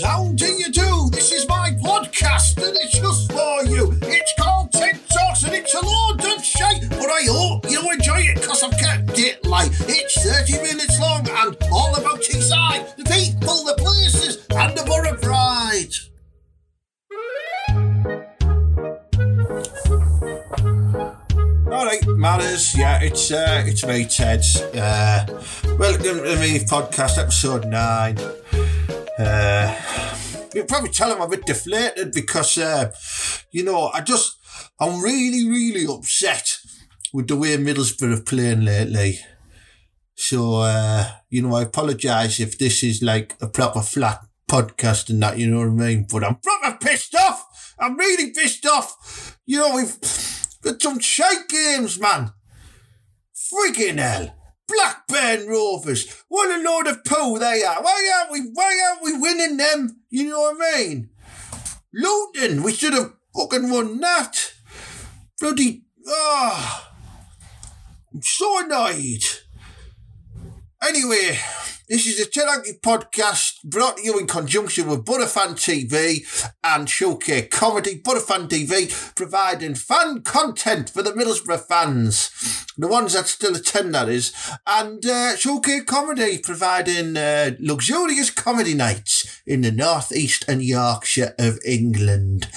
How do you do? This is my podcast and it's just for you. It's called Ted Talks and it's a load of shite, but I hope you enjoy it because I've kept it light. It's 30 minutes long and all about Teesside, the people, the places, and the borough pride. All right, matters. Yeah, it's uh, it's me, Ted. Uh, welcome to me podcast, episode nine. Uh, you probably tell him I'm a bit deflated because, uh, you know, I just I'm really, really upset with the way Middlesbrough are playing lately. So, uh, you know, I apologise if this is like a proper flat podcast and that, you know what I mean? But I'm proper pissed off. I'm really pissed off. You know, we've got some shite games, man. Freaking hell. Blackburn Rovers. What a load of poo they are. Why aren't we why aren't we winning them? You know what I mean? Luton, we should have fucking won that. Bloody ah. I'm so annoyed. Anyway, this is a Cherokee podcast brought to you in conjunction with Butterfan TV and Showcase Comedy. Butterfan TV providing fan content for the Middlesbrough fans, the ones that still attend, that is, and uh, Showcase Comedy providing uh, luxurious comedy nights in the northeast and Yorkshire of England.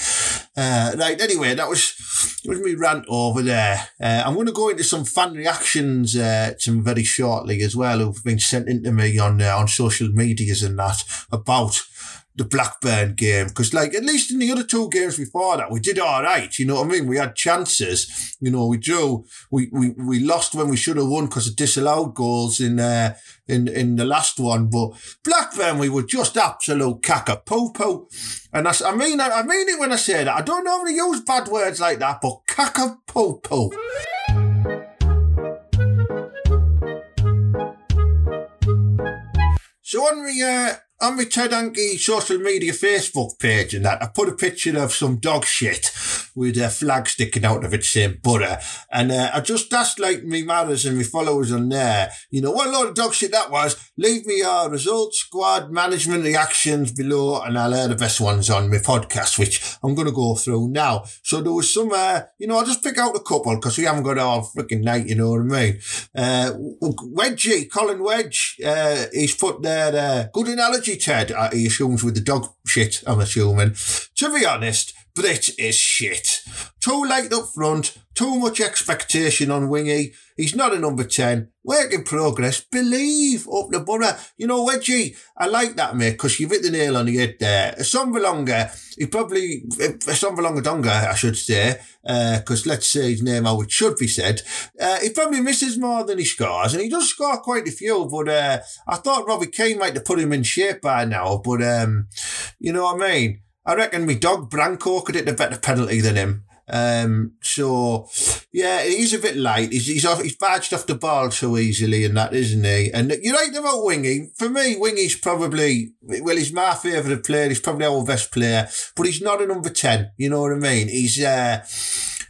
Uh, right, anyway, that was, that was me rant over there. Uh, I'm going to go into some fan reactions uh, very shortly as well, who've been sent into me on uh, on social medias and that about the Blackburn game because, like, at least in the other two games before that, we did all right. You know what I mean? We had chances. You know, we drew. We we, we lost when we should have won because of disallowed goals in uh, in in the last one. But Blackburn, we were just absolute cacapopo. And that's, I mean, I, I mean it when I say that. I don't normally use bad words like that, but cacapopo. So on the uh, on my Ted social media Facebook page and that, I put a picture of some dog shit with a flag sticking out of it saying butter. And uh, I just asked like me matters and me followers on there, you know, what a load of dog shit that was. Leave me your results, squad, management reactions below and I'll air the best ones on my podcast, which I'm going to go through now. So there was some, uh, you know, I'll just pick out a couple because we haven't got all freaking night, you know what I mean? Uh, Wedgie, Colin Wedge, uh, he's put there, uh, good analogy Ted, uh, he assumes with the dog shit, I'm assuming. To be honest, Britt is shit. Too late up front, too much expectation on Wingy. He's not a number 10. Work in progress. Believe up the borough. You know, Wedgie, I like that, mate, because you've hit the nail on the head there. Somvalonga, he probably, Somvalonga Donga, I should say, because uh, let's say his name how it should be said. Uh, he probably misses more than he scores, and he does score quite a few, but uh, I thought Robbie Keane might have put him in shape by now, but um, you know what I mean? I reckon my dog Branco could hit a better penalty than him. Um, so yeah, he's a bit light. He's he's off, he's badged off the ball too easily, and that isn't he? And you're right about Wingy. For me, Wingy's probably well, he's my favourite player. He's probably our best player, but he's not a number ten. You know what I mean? He's uh,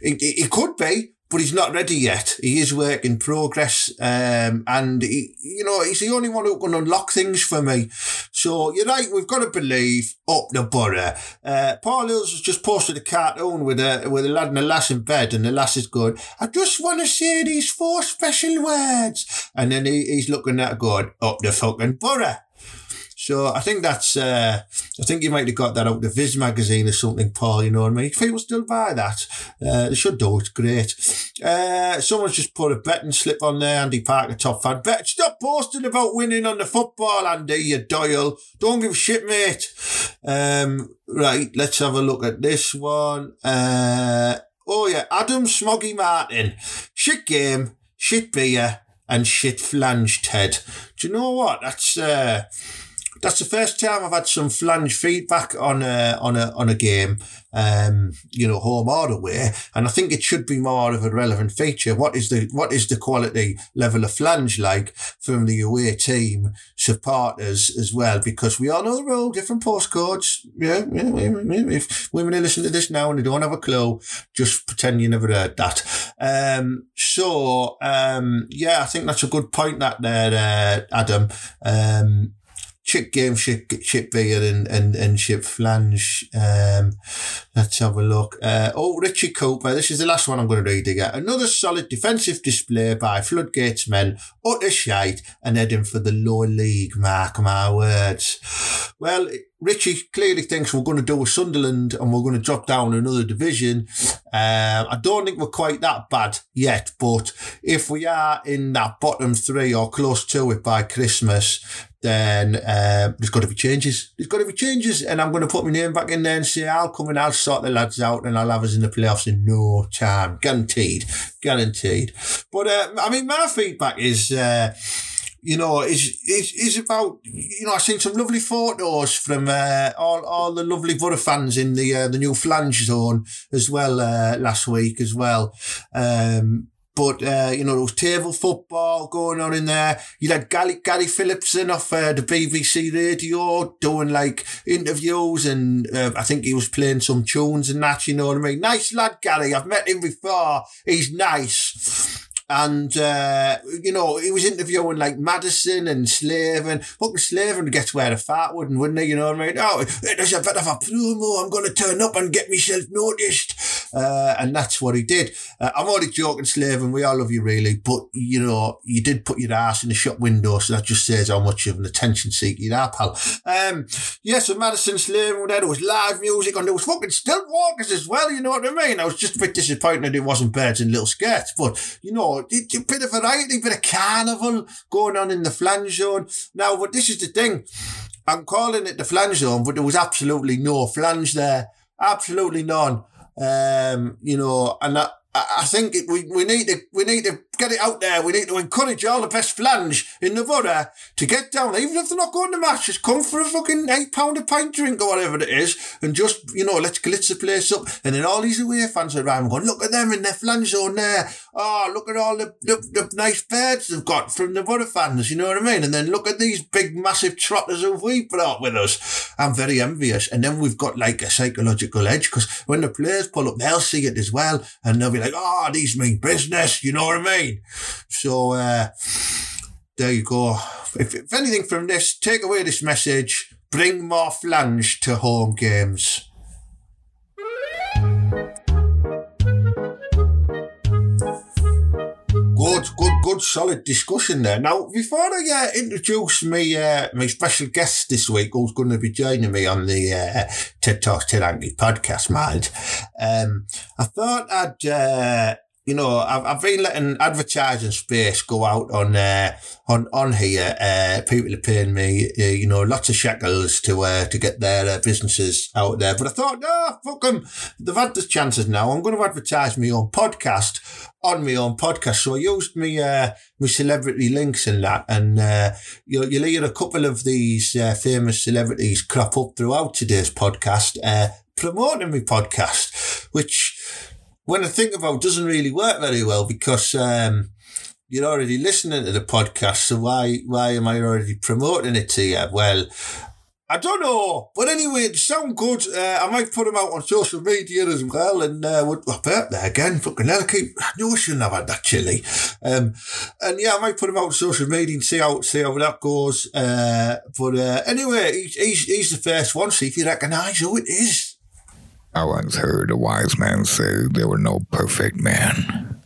he, he could be, but he's not ready yet. He is work in progress. Um, and he, you know, he's the only one who can unlock things for me. So you're right. We've got to believe up the borough. Uh, Paul Hills has just posted a cartoon with a, with a lad and a lass in bed and the lass is going, I just want to say these four special words. And then he, he's looking at God up the fucking borough. So I think that's, uh, I think you might have got that out of the Viz magazine or something, Paul, you know what I mean? If people still buy that, uh, they should do, it's great. Uh, someone's just put a betting slip on there, Andy Parker, top fan. Bet, stop posting about winning on the football, Andy, you Doyle. Don't give a shit, mate. Um, right, let's have a look at this one. Uh, oh yeah, Adam Smoggy Martin. Shit game, shit beer, and shit flange, Ted. Do you know what? That's, uh, that's the first time I've had some flange feedback on a on a on a game, um, you know, home or away, and I think it should be more of a relevant feature. What is the what is the quality level of flange like from the away team supporters as well? Because we all know the rule, different postcodes. Yeah, yeah, if women are listening to this now and they don't have a clue, just pretend you never heard that. Um, so um, yeah, I think that's a good point that there, uh, Adam. Um, chip game, ship, ship beer and, and, and ship flange. Um, let's have a look. Uh, oh, Richie Cooper. This is the last one I'm going to read again. Another solid defensive display by Floodgates men. Utter shite and heading for the lower league, mark my words. Well, Richie clearly thinks we're going to do a Sunderland and we're going to drop down another division. Um, I don't think we're quite that bad yet, but if we are in that bottom three or close to it by Christmas, then uh, there's got to be changes. There's got to be changes, and I'm going to put my name back in there and say I'll come and I'll sort the lads out, and I'll have us in the playoffs in no time, guaranteed, guaranteed. But uh, I mean, my feedback is. Uh, you know, is is is about you know I've seen some lovely photos from uh, all all the lovely Borough fans in the uh, the new flange zone as well uh, last week as well. Um, but uh, you know there was table football going on in there. You had Gary, Gary Philipson off uh, the BBC radio doing like interviews, and uh, I think he was playing some tunes and that. You know what I mean? Nice lad, Gary. I've met him before. He's nice. And, uh, you know, he was interviewing like Madison and Slaven. Fucking Slaven gets where the fat wouldn't, wouldn't he? You know what I mean? Oh, there's a bit of a promo. I'm going to turn up and get myself noticed. Uh, and that's what he did. Uh, I'm only joking, Slaven. We all love you, really. But, you know, you did put your ass in the shop window. So that just says how much of an attention seeker you are, pal. Um, yeah, so Maddison, Slaven, there was live music and there was fucking stilt walkers as well. You know what I mean? I was just a bit disappointed it wasn't birds in little skirts. But, you know, it's a bit of variety, a bit of carnival going on in the flange zone. Now, but this is the thing. I'm calling it the flange zone, but there was absolutely no flange there. Absolutely none. Um, you know, and I, I think we, we need to we need to get it out there. We need to encourage all the best flange in the borough to get down, even if they're not going to match. Just come for a fucking eight pound a pint drink or whatever it is, and just you know let's glitz the place up. And then all these away fans around going, look at them in their flange zone there. Oh, look at all the, the, the nice birds they've got from the borough fans. You know what I mean? And then look at these big massive trotters who we brought with us. I'm very envious. And then we've got like a psychological edge because when the players pull up, they'll see it as well, and they'll be like, oh, these mean business. You know what I mean? So uh, there you go. If, if anything from this, take away this message: bring more flange to home games. Good, good, good, solid discussion there. Now, before I uh, introduce me, uh, my special guest this week, who's going to be joining me on the uh, TED Talk Ted Hankey podcast, mind, um, I thought I'd uh, you know, I've, I've been letting advertising space go out on uh, on on here. Uh, people are paying me, uh, you know, lots of shekels to uh, to get their uh, businesses out there. But I thought, no, fuck them. They've had the chances now. I'm going to advertise my own podcast on my own podcast. So I used me uh, my celebrity links and that, and uh, you'll, you'll hear a couple of these uh, famous celebrities crop up throughout today's podcast, uh, promoting my podcast, which when I think about it, doesn't really work very well because um, you're already listening to the podcast. So why why am I already promoting it to you? Well, I don't know, but anyway, it sound good. Uh, I might put them out on social media as well, and uh, we'll, I'll there again. Fucking hell, I keep. I know I shouldn't have had that chili. Um, and yeah, I might put them out on social media and see how see how that goes. Uh, but uh, anyway, he's, he's he's the first one. See if you recognise who it is. I once heard a wise man say there were no perfect men,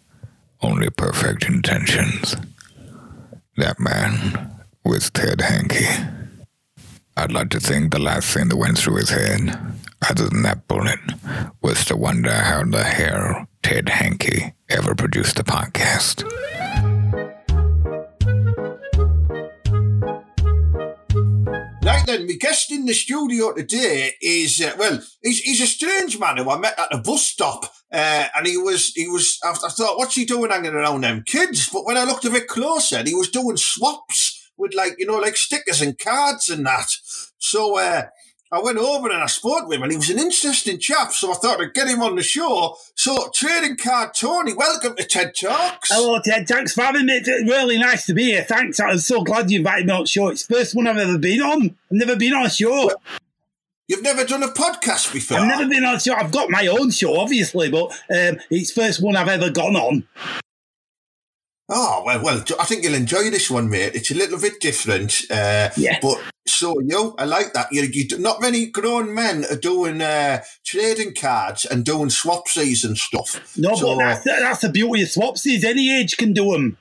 only perfect intentions. That man was Ted Hankey. I'd like to think the last thing that went through his head, other than that bullet, was to wonder how the hell Ted Hankey ever produced a podcast. Right then, my guest in the studio today is uh, well, he's, he's a strange man who I met at a bus stop, uh, and he was he was. I, thought, what's he doing hanging around them kids? But when I looked a bit closer, he was doing swaps with like you know like stickers and cards and that. So uh, I went over and I spoke with him, and he was an interesting chap. So I thought I'd get him on the show. So, trading card Tony, welcome to TED Talks. Hello, Ted. Thanks for having me. It's really nice to be here. Thanks. I'm so glad you invited me on the show. It's the first one I've ever been on. I've never been on a show. Well, You've never done a podcast before. I've never been on a show. I've got my own show, obviously, but um, it's first one I've ever gone on. Oh well, well. I think you'll enjoy this one, mate. It's a little bit different, uh, Yeah. but so you, I like that. You, you, not many grown men are doing uh, trading cards and doing swapsies and stuff. No, So, but that's, that's the beauty of swapsies. Any age can do them.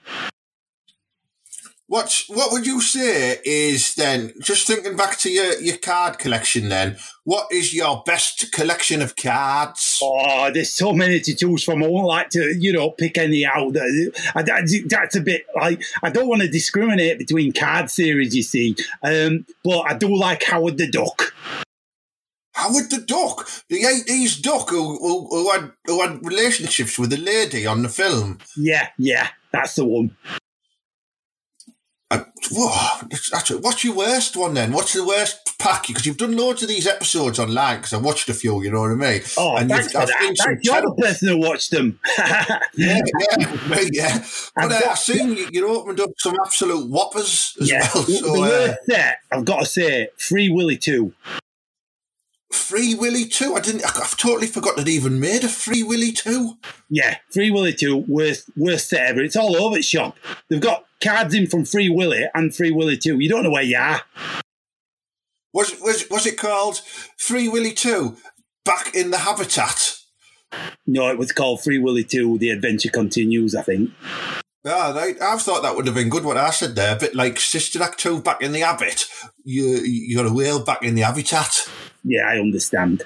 What's what would you say is then? Just thinking back to your, your card collection, then what is your best collection of cards? Oh, there's so many to choose from. I won't like to, you know, pick any out. I, I- that's a bit like I don't want to discriminate between card series, you see. Um, but I do like Howard the Duck. Howard the Duck, the eighties Duck, who, who, who had who had relationships with a lady on the film. Yeah, yeah, that's the one. Uh, whoa, that's, what's your worst one then? What's the worst pack? Because you've done loads of these episodes online. Because I watched a few, you know what I mean. Oh, And thanks you've, for I've that. Thanks. You're the person who watched them. Yeah, yeah, yeah. But I've uh, I've seen you, you opened up some absolute whoppers as yeah, well. the So, uh, worst set, I've got to say, Free Willy 2. Free Willy two. I didn't. I've totally forgot that even made a Free Willy two. Yeah, Free Willy 2, worst, worst set ever. It's all over the shop. They've got cards in from Free Willy and Free Willy 2. You don't know where you are. Was it was was it called Free Willy two? Back in the habitat. No, it was called Free Willy 2, The Adventure Continues, I think. Ah, right. I've thought that would have been good. What I said there, a bit like Sister Act two back in the habit. You you got a whale back in the habitat. Yeah, I understand.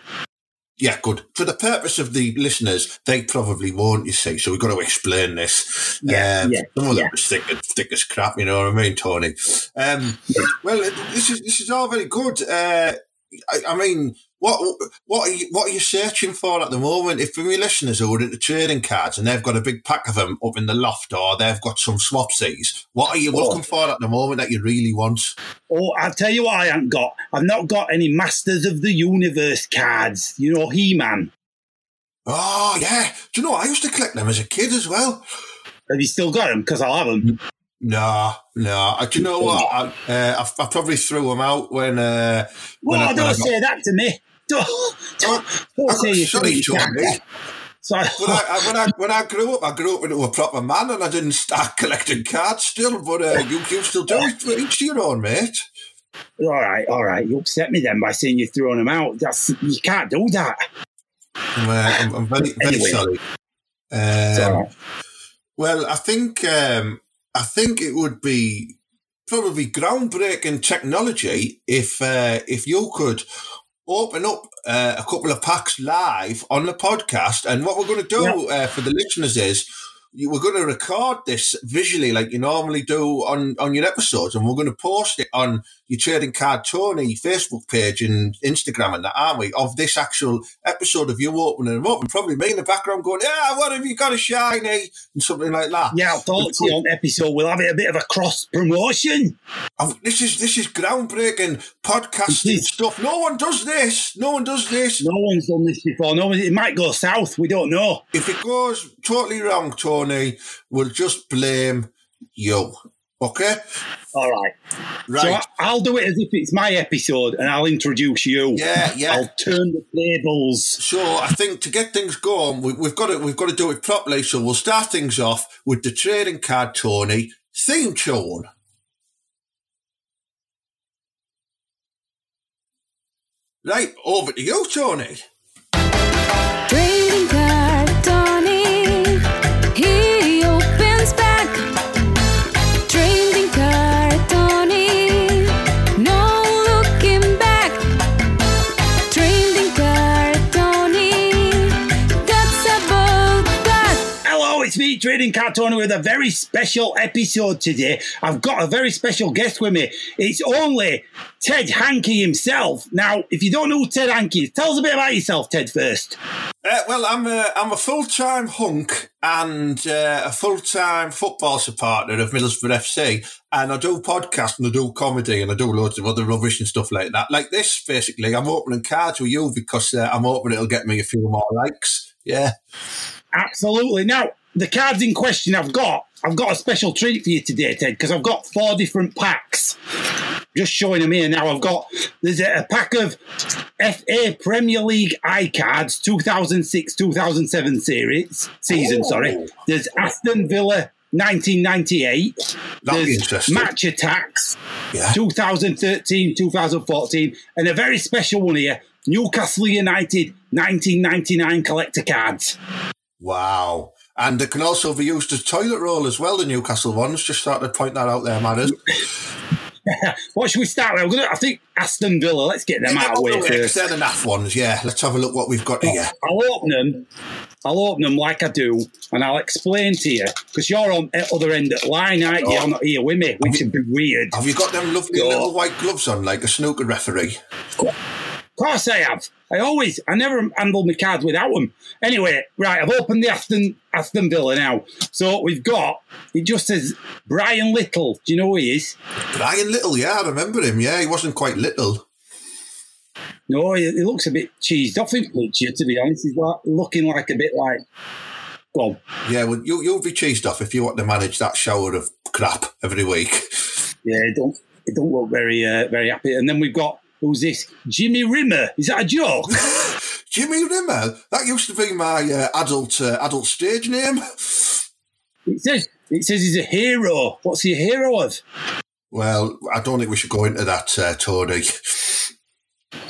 Yeah, good. For the purpose of the listeners, they probably won't, you see, so we've got to explain this. Yeah, yeah, Some of them yeah. are thick, thick as crap, you know what I mean, Tony? Um, well, this is this is all very good. Uh, I, I mean, what what are you what are you searching for at the moment? If for my listeners who are into trading cards and they've got a big pack of them up in the loft or they've got some swapsies, what are you Oh. looking for at the moment that you really want? Oh, I'll tell you what I haven't got. I've not got any Masters of the Universe cards. You know, He Man. Oh yeah, do you know I used to collect them as a kid as well. Have you still got them? Because I'll have them. No, no. Uh, Do you know what? I, uh, I, I probably threw them out when. Uh, Well, when don't got- say that to me. Don't, don't, don't I say you sorry, think you can't Johnny. So, When I, I, when I when I grew up, I grew up into a proper man, and I didn't start collecting cards still. But uh, you you still do it. Each to your own, mate. all right, all right. You upset me then by saying you're throwing them out. That's you can't do that. I'm, uh, I'm, I'm very very Anyway. sorry. Um, right. Well, I think um, I think it would be probably groundbreaking technology if uh, if you could open up uh, a couple of packs live on the podcast. And what we're going to do uh, for the listeners is you, we're going to record this visually like you normally do on, on your episodes, and we're going to post it on your Trading Card Tony Facebook page and Instagram and that, aren't we? Of this actual episode of you opening them up, and probably me in the background going, "Yeah, what have you got a shiny?" and something like that. Yeah, I thought you on episode we'll have it a bit of a cross promotion. I've- oh, this is this is groundbreaking podcasting stuff. No one does this. No one does this. No one's done this before. No one. It might go south. We don't know. If it goes totally wrong, Tony, we'll just blame you. Okay? All right. Right. So I, I'll do it as if it's my episode, and I'll introduce you. yeah, yeah. I'll turn the tables. So I think to get things going, we, we've got to we've got to do it properly. So we'll start things off with the trading card Tony theme tune. Right, over to you, Tony. Trading Card Tony, with a very special episode today. I've got a very special guest with me. It's only Ted Hankey himself. Now, if you don't know who Ted Hankey is, tell us a bit about yourself, Ted, first. Uh, well, I'm a, I'm a full time hunk and uh, a full time football supporter of Middlesbrough FC. And I do podcast and I do comedy and I do loads of other rubbish and stuff like that. Like this, basically. I'm opening cards with you because uh, I'm hoping it'll get me a few more likes. Yeah. Absolutely. Now, the cards in question I've got, I've got a special treat for you today, Ted, because I've got four different packs. Just showing them here now. I've got there's a, a pack of FA Premier League I cards 2006 2007 series season. Oh. Sorry, there's Aston Villa 1998. That'd be There's interesting. Match Attax, Yeah. 2013, 2014, and a very special one here Newcastle United 1999 collector cards. Wow. And it can also be used as toilet roll as well, the Newcastle ones. Just thought I'd point that out there, Matters. What should we start with? Gonna, I think Aston Villa, let's get them out of the way first. They're the naff ones, yeah. Let's have a look what we've got oh, here. I'll open them. I'll open them like I do, and I'll explain to you because you're on the other end of the line, aren't you? Oh. You're not here with me, which would be weird. Have you got them lovely Yeah. little white gloves on, like a snooker referee? Course I have. I always, I never handle my cards without them. Anyway, right, I've opened the Aston Aston Villa now. So we've got, it just says Brian Little. Do you know who he is? Brian Little, yeah, I remember him. Yeah, he wasn't quite little. No, he, he looks a bit cheesed off in picture, to be honest. He's like, looking like a bit like, well. Yeah, well, you, you'll be cheesed off if you want to manage that shower of crap every week. Yeah, it don't, it don't look very, uh, very happy. And then we've got, who's this? Jimmy Rimmer. Is that a joke? Jimmy Rimmer, that used to be my uh, adult uh, adult stage name. It says, it says he's a hero. What's he a hero of? Well, I don't think we should go into that, uh, Tony.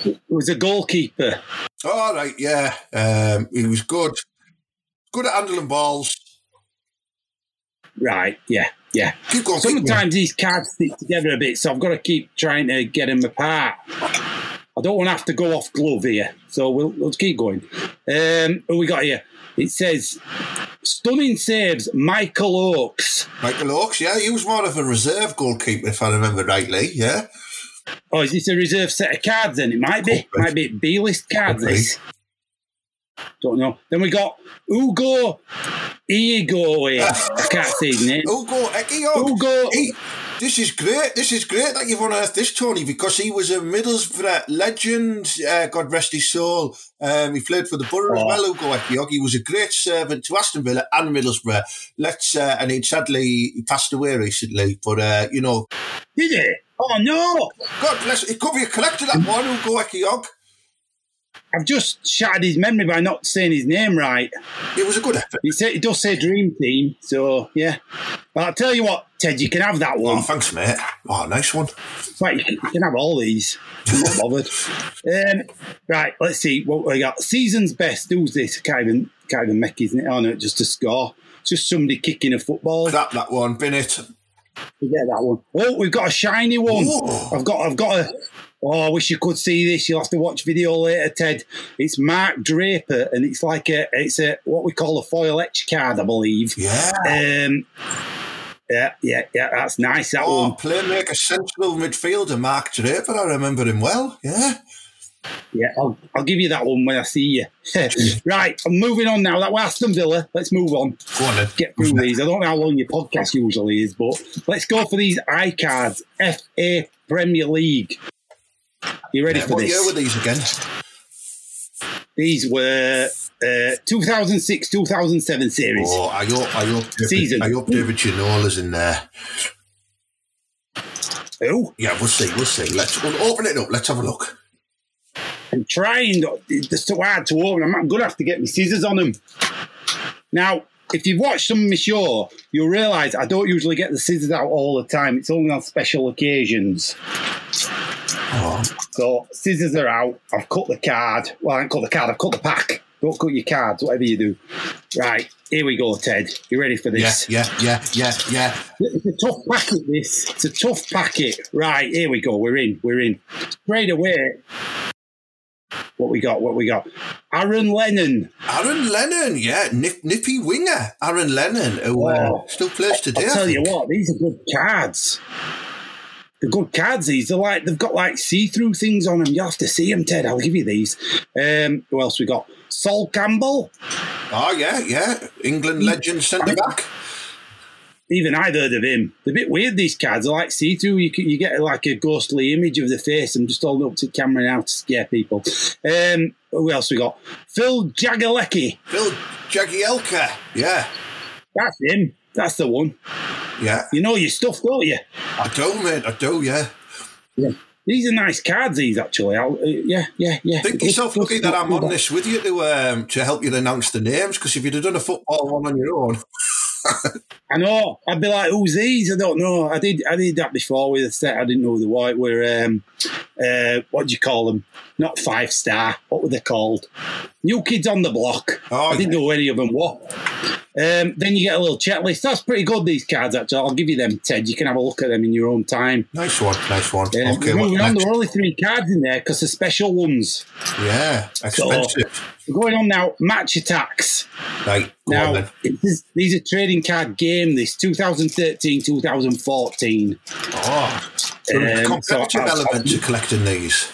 He was a goalkeeper. All right, yeah, um, he was good, good at handling balls. Right, yeah, yeah. Keep going. keep going. Sometimes these cards stick together a bit, so I've got to keep trying to get them apart. I don't want to have to go off glove here, so we'll, we'll keep going. Um, what we got here? It says stunning saves, Michael Oakes. Michael Oakes, yeah, he was more of a reserve goalkeeper, if I remember rightly. Yeah, Oh, is this a reserve set of cards? Then it might be, Could be. might be B list cards. This don't know. Then we got Ugo Ego. I can't say his name. Ugo Ehiogu. Ugo. He, this is great. This is great that you've unearthed this, Tony, because he was a Middlesbrough legend. Uh, God rest his soul. Um, he played for the Borough as Oh. well. Ugo Ehiogu. He was a great servant to Aston Villa and Middlesbrough. Let's uh, and he sadly he passed away recently. But uh, you know, Did he? Oh no! God bless. It could be a collector that one. Ugo Ehiogu. I've just shattered his memory by not saying his name right. It was a good effort. He said he does say Dream Team, so yeah. But I'll tell you what, Ted, you can have that Oh, one. thanks, mate. Oh, nice one. Right, you can- have all these. I'm not bothered. Um, right, let's see what we got. Season's best. Who's this? Can't even, can't even make isn't it? Oh no, just a score. Just somebody kicking a football. Crap that one. Bin it. Forget that one. Oh, we've got a shiny one. Oh. I've got, I've got a. Oh, I wish you could see this. You'll have to watch video later, Ted. It's Mark Draper, and it's like a, it's a what we call a foil etch card, I believe. Yeah. Um, yeah, yeah, yeah. That's nice. That Oh, one. playmaker, central midfielder, Mark Draper. I remember him well. Yeah. Yeah, I'll, I'll give you that one when I see you. right, I'm moving on now. That was Aston Villa. Let's move on. Go on then. Get through these. I don't know how long your podcast usually is, but let's go for these iCards. FA Premier League. You ready Yeah, for what this? year were these again? These were uh, 2006 2007 series. Oh, I hope, I hope, David, Season. I hope David Ginola's in there. Oh, Yeah, we'll see, we'll see. Let's we'll open it up. Let's have a look. I'm trying. It's so hard to open. I'm going to have to get my scissors on them. Now, if you've watched some of my show, you'll realise I don't usually get the scissors out all the time. It's only on special occasions. Oh, So scissors are out. I've cut the card. Well, I haven't cut the card. I've cut the pack. Don't cut your cards, whatever you do. Right, here we go, Ted. You ready for this? yeah, yeah, yeah, yeah. yeah. It's a tough packet, this. It's a tough packet. Right, here we go. We're in. We're in. Straight away. What we got? What we got? Aaron Lennon. Aaron Lennon, yeah, nip, nippy winger. Aaron Lennon, who uh, Oh. still plays today. I'll I tell you what, these are good cards. They're good cards. These they're like they've got like see-through things on them. You have to see them, Ted. I'll give you these. Um, who else we got? Sol Campbell. Oh, yeah, yeah. England legend centre back. Even I've heard of him. They're a bit weird. These cards are like see-through. You you get like a ghostly image of the face. I'm just holding up to the camera now to scare people. Um, who else we got? Phil Jagalecki. Phil Jagielka, yeah, That's him. That's the one. Yeah. You know your stuff, don't you? I do, mate, I do, yeah. Yeah. These are nice cards. These actually. I'll, uh, yeah, yeah, yeah. Think Good- yourself lucky that. I'm on this with you to um, to help you announce the names because if you'd have done a football one on your own, I know. I'd be like, "Who's these?" I don't know. I did. I did that before with a set. I didn't know the white were. Um, uh, what do you call them? Not five star. What were they called? New kids on the block. Oh, I didn't know any of them were. Um, then you get a little checklist. That's pretty good. These cards, actually. I'll give you them, Ted. You can have a look at them in your own time. Nice one, nice one. Um, okay, moving on, there are only three cards in there because they're special ones. Yeah, expensive. Going on now, match attax. right, on Now, it is, these are trading card game. This 2013, 2014. Oh, so Um, so competitive I'll- element to collecting these.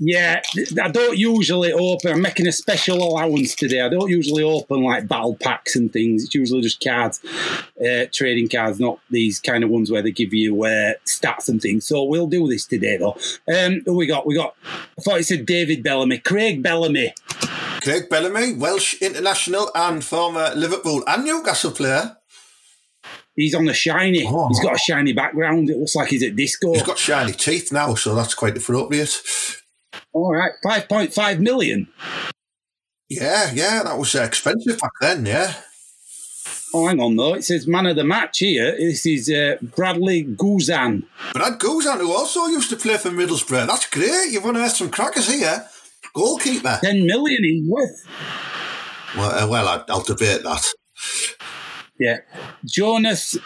Yeah, I don't usually open. I'm making a special allowance today. I don't usually open like battle packs and things. It's usually just cards, uh, trading cards, not these kind of ones where they give you uh, stats and things. So we'll do this today, though. Um, who we got? We got. I thought it said David Bellamy, Craig Bellamy. Craig Bellamy, Welsh international and former Liverpool and Newcastle player. He's on the shiny. Oh. He's got a shiny background. It looks like he's at disco. He's got shiny teeth now, so that's quite appropriate. All right, five point five million. Yeah, yeah, that was uh, expensive back then, yeah. Oh, hang on though. It says man of the match here. This is uh, Bradley Guzan. Brad Guzan, who also used to play for Middlesbrough. That's great. You've unearthed some crackers here. Goalkeeper. Ten million he's worth. Well, uh, well I'll debate that. Yeah. Jonas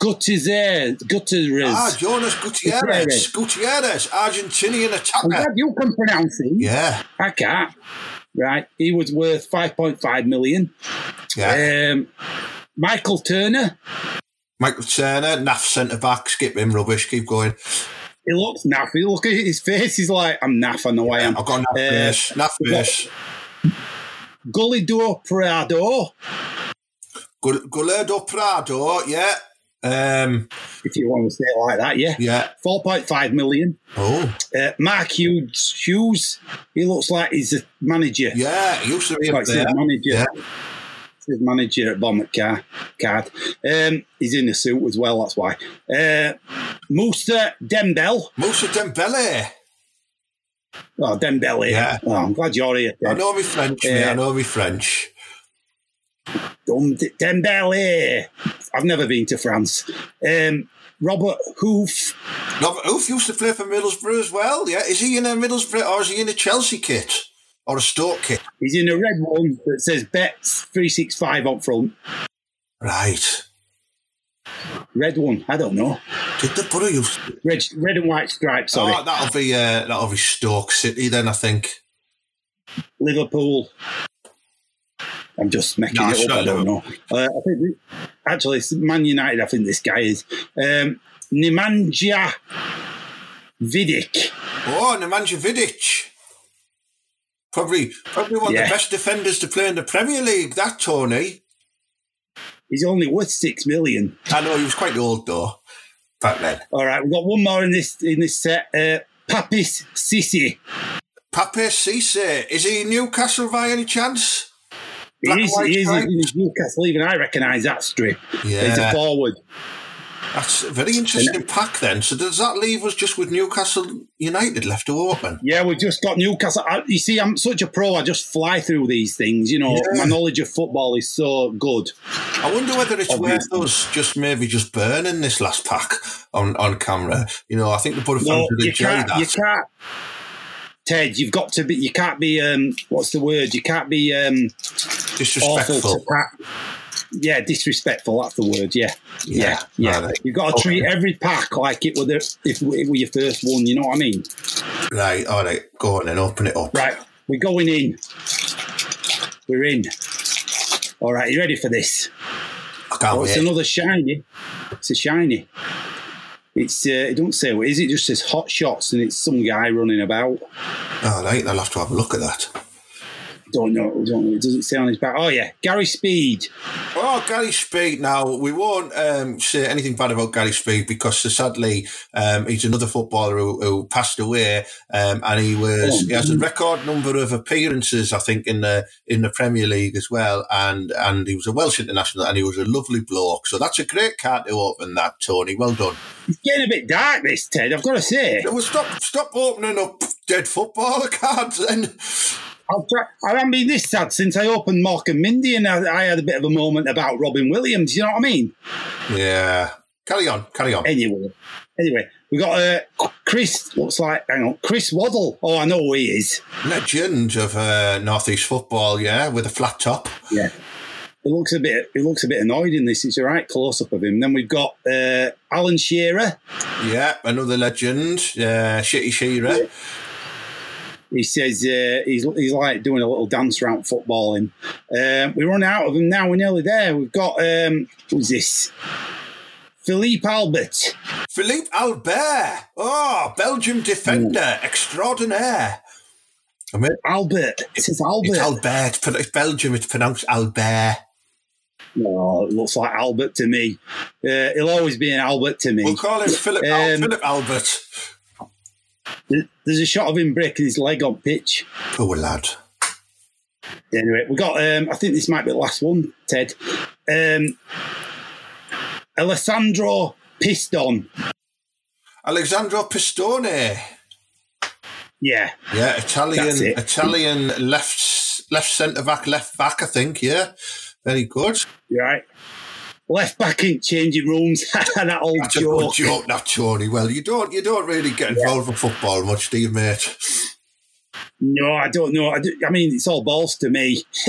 Gutierrez. Gutierrez. Ah, Jonas Gutierrez. Gutierrez, Argentinian I'm attacker. glad you can pronounce him. Yeah, I can't. Right. He was worth 5.5 million. yeah. Um, Michael Turner. Michael Turner, naff centre back, skip him, rubbish, keep going. He looks naffy. Look at his face. He's like, I'm naff. I know I am. I've got naff Uh, base, naff base. Guly do Prado, Gul- Guledo Prado, yeah. Um, if you want to say it like that, yeah. yeah. 4.5 million. Oh, Uh, Mark Hughes, Hughes, he looks like he's a manager. yeah. He used to be Like up it says there. manager. Yeah. Says manager at Bomber car card. Um, he's in a suit as well, that's why. Uh, Mousa Dembele. Mousa Dembele. Oh, Dembele. Yeah. Oh, I'm glad you're here. I Ted. know me French, mate. Yeah. I know me French. Dembele. I've never been to France. Um, Robert Huth. Robert Huth used to play for Middlesbrough as well. Yeah, is he in a Middlesbrough or is he in a Chelsea kit or a Stoke kit? He's in a red one that says Bets 365 up front. Right. Red one. I don't know. Did the Borough used? To... Red, red and white stripes. Sorry. Oh, that'll be uh, that'll be Stoke City then. I think. Liverpool. I'm just making No, it up. not I don't know. Uh, I think th- actually it's Man United. I think this guy is um, Nemanja Vidic. Oh, Nemanja Vidic. Probably, probably one of the best defenders to play in the Premier League. That Tony. He's only worth six million. I know he was quite old though back then. All right, we've got one more in this in this set. Uh, Papiss Sissi. Pape Cisse. Is he Newcastle by any chance? He Black and is, white he is stripes. in Newcastle. Even I recognise that strip. Yeah. He's a Yeah. forward. That's a very interesting pack then. So does that leave us just with Newcastle United left to open? Yeah, we've just got Newcastle. I, you see, I'm such a pro. I just fly through these things. You know, Yeah. my knowledge of football is so good. I wonder whether it's Obviously. worth us just maybe just burning this last pack on, on camera. You know, I think the Borough No, fans would you enjoy can't. that. You can't. Ted, you've got to be. You can't be. Um, what's the word? You can't be um, Disrespectful. Yeah, disrespectful. That's the word. Yeah, yeah, Yeah, yeah. right. You've got to treat Okay. every pack like it were the, if it were your first one. You know what I mean? Right, all right, go on and open it up. Right, we're going in. We're in. All right, you ready for this? I can't Oh, it's another shiny. It's a shiny. It's uh, it don't say what is. It just says hot shots, and it's some guy running about. All right, I'll have to have a look at that. Don't know. Don't know. It doesn't say on his back. Oh yeah, Gary Speed. Oh, Gary Speed. Now, we won't um, say anything bad about Gary Speed because uh, sadly um, he's another footballer who, who passed away um, and he was he has a record number of appearances, I think, in the in the Premier League as well. And and he was a Welsh international and he was a lovely bloke. So that's a great card to open that, Tony. Well done. It's getting a bit dark, this Ted. I've got to say. Well, stop stop opening up dead footballer cards then. I'll haven't been this sad since I opened Mork and Mindy, and I, I had a bit of a moment about Robin Williams. You know what I mean? Yeah. Carry on, carry on. Anyway, anyway, we got uh, Chris. Looks like hang on, Chris Waddle. Oh, I know who he is. Legend of uh, Northeast football, yeah, with a flat top. Yeah. He looks a bit. He looks a bit annoyed in this. It's a right close up of him. Then we've got uh, Alan Shearer. Yeah, another legend, uh, Shitty Shearer. He says uh, he's he's like doing a little dance around footballing. Um, we run out of him now. We're nearly there. We've got um, who's this? Philippe Albert. Philippe Albert. Oh, Belgium defender extraordinaire. I mean, Albert. It says Albert. it's Albert. It's Belgium. It's pronounced Albert. Oh, it looks like Albert to me. Uh, he'll always be an Albert to me. We'll call him Philip, Al- Um, Philip Albert. There- There's a shot of him breaking his leg on pitch. Poor lad. Anyway, we got. Um, I think this might be the last one, Ted. Um, Alessandro Piston. Alessandro Pistone. Yeah, Yeah, Italian, it. Italian left left centre back, left back. I think. Yeah, very good. you're right. Left back in changing rooms. that old That's a joke. joke, that Tony. Well, you don't you don't really get involved with football much, do you, mate? No, I don't know. I, do, I mean, it's all balls to me.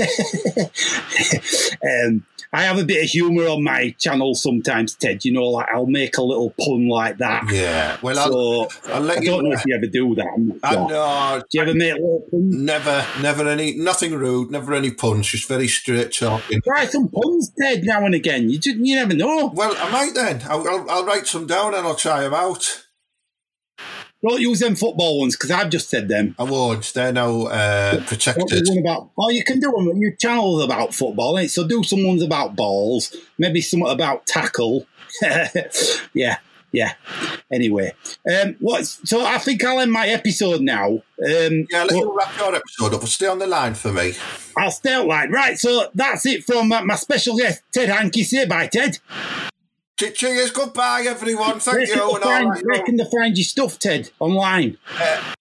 um, I have a bit of humour on my channel sometimes, Ted. You know, like I'll make a little pun like that. Yeah. Well, I'll, I'll let I don't know if you ever do that. Not know. Do you ever make little puns? Never, never any, nothing rude, never any puns, just very straight talking. Try some puns, Ted, now and again. You just, you never know. Well, I might then. I'll, I'll, I'll write some down and I'll try them out. Don't use them football ones because I've just said them. I won't. They're now uh, What protected. one about? Oh, you can do them. On your channel's about football, ain't it? so do some ones about balls. Maybe some about tackle. yeah, yeah. Anyway, um, what? So I think I'll end my episode now. Um, Yeah, let's but wrap your episode up. Stay on the line for me. I'll stay out line. Right. So that's it from uh, my special guest, Ted Hankey. Say bye, Ted. Che- Cheers, goodbye, everyone. Thank you. can, they And all find, that, where you know. can they find your stuff, Ted, online?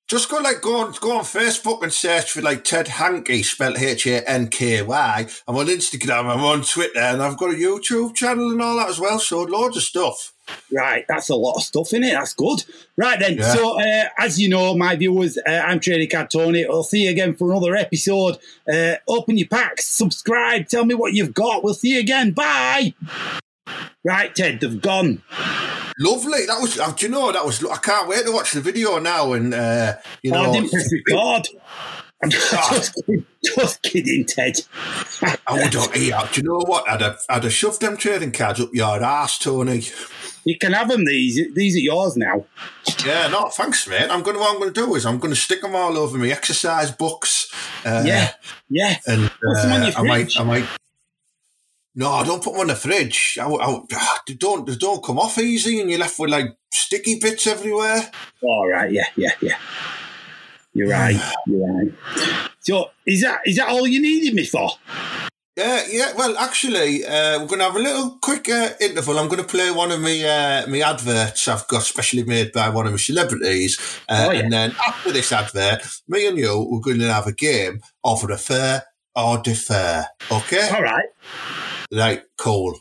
Just go like go on go on Facebook and search for like Ted Hankey, spelled H A N K Y. I'm on Instagram, I'm on Twitter, and I've got a YouTube channel and all that as well. So loads of stuff. Right, that's a lot of stuff in it. That's good. Right then, Yeah. so uh, as you know, my viewers, uh, I'm Trading Card Tony. I'll see you again for another episode. Uh, open your packs, subscribe, tell me what you've got. We'll see you again. Bye. Right, Ted, they've gone. Lovely. That was. Uh, do you know that was? I can't wait to watch the video now. And uh, you Oh, know, I didn't press record. I'm just, kidding, just kidding, Ted. I would have. Yeah, do you know what? I'd have, I'd have shoved them trading cards up your ass, Tony. You can have them. These, these are yours now. Yeah, no, thanks, mate. I'm gonna. What I'm gonna do is I'm gonna stick them all over my exercise books. Uh, Yeah, yeah. and Put some on uh, I might. I might. No, don't put them in the fridge. I, I, they don't, they don't come off easy, and you're left with like sticky bits everywhere. All right, yeah, yeah, yeah. You're right. You're right. So, is that is that all you needed me for? Yeah, yeah. Well, actually, uh, we're going to have a little quick uh, interval. I'm going to play one of my uh, my adverts I've got specially made by one of my celebrities, uh, Oh, yeah. and then after this advert, me and you we're going to have a game of refer or defer. Okay, All right. Right, cool.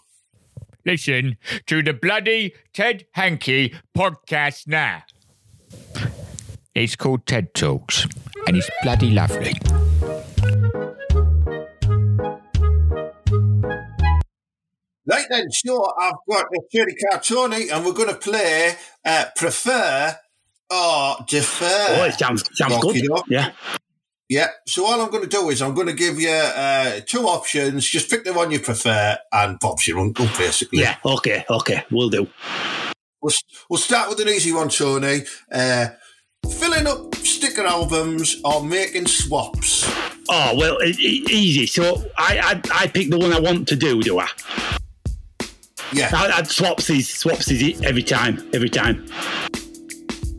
Listen to the bloody Ted Hankey podcast now. It's called TED Talks, and it's bloody lovely. Right then, sure, I've got the Cherry Car Tony, and we're going to play uh, prefer or defer. Oh, it sounds sounds good. Yeah. Yeah. So all I'm going to do is I'm going to give you uh, two options. Just pick the one you prefer, and Bob's your uncle, basically. Yeah. Okay. Okay. We'll do. We'll, we'll start with an easy one, Tony. Uh, filling up sticker albums or making swaps. Oh well, e- e- easy. So I, I I pick the one I want to do. Do I? Yeah. I, I swapsies swapsies every time. Every time.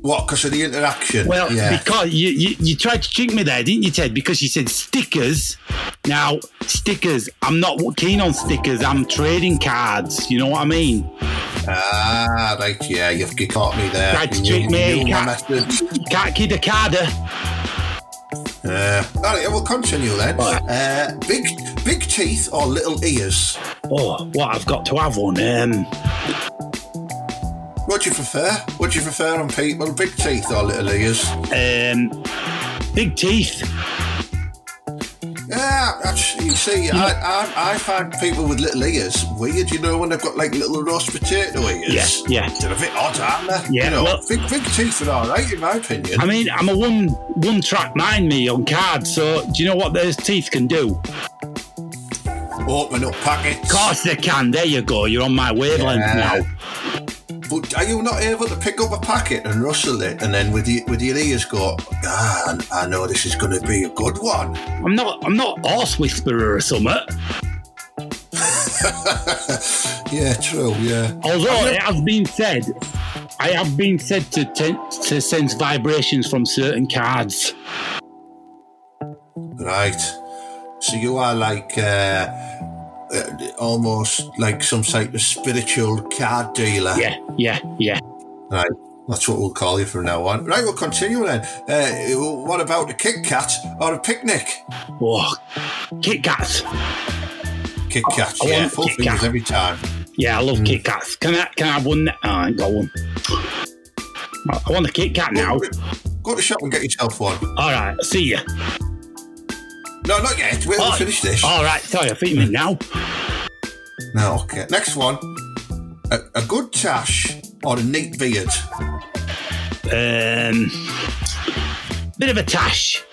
What? Because of the interaction. Well, yeah. because you, you you tried to trick me there, didn't you, Ted? Because you said stickers. Now stickers. I'm not keen on stickers. I'm trading cards. You know what I mean? ah, right. Yeah, you've you caught me there. Tried to trick me, method. Can't kid a carder. Uh, all right, we'll continue then. Right. Uh, big, big teeth or little ears? Oh, what I've got to have one. Um, What do you prefer? What do you prefer on people? Big teeth or little ears? um, big teeth. Yeah, that's, you see, I, I, I find people with little ears weird, you know, when they've got like little roast potato ears. Yeah, yeah. They're a bit odd, aren't they? Yeah, You know, well- big, big teeth are all right, in my opinion. I mean, I'm a one one track mind me on cards. So do you know what those teeth can do? Open up packets. Of course they can. There you go. You're on my wavelength Yeah. now. But are you not able to pick up a packet and rustle it and then with, your with your ears go, ah, I know this is going to be a good one? I'm not. I'm not horse whisperer or something. Yeah, true, yeah. Although it has been said, I have been said to t- to sense vibrations from certain cards. Right. So you are like uh, Uh, almost like some type of spiritual card dealer. Yeah, yeah, yeah. Right. That's what we'll call you from now on. Right, we'll continue then. Uh, what about a Kit Kat or a picnic? Oh, Kit Kats. Kit Kat, I yeah, full Kit fingers Kat. every time. Yeah, I love mm. Kit Kats. Can I can I have one? Oh, I ain't got one. I want a Kit Kat now. Go to the shop and get yourself one. All right, see ya. No, not yet. Wait till Oh, we finish this. All right, sorry, I think you mean now. No, okay. Next one. A, a good tash or a neat beard? Um, bit of a tash.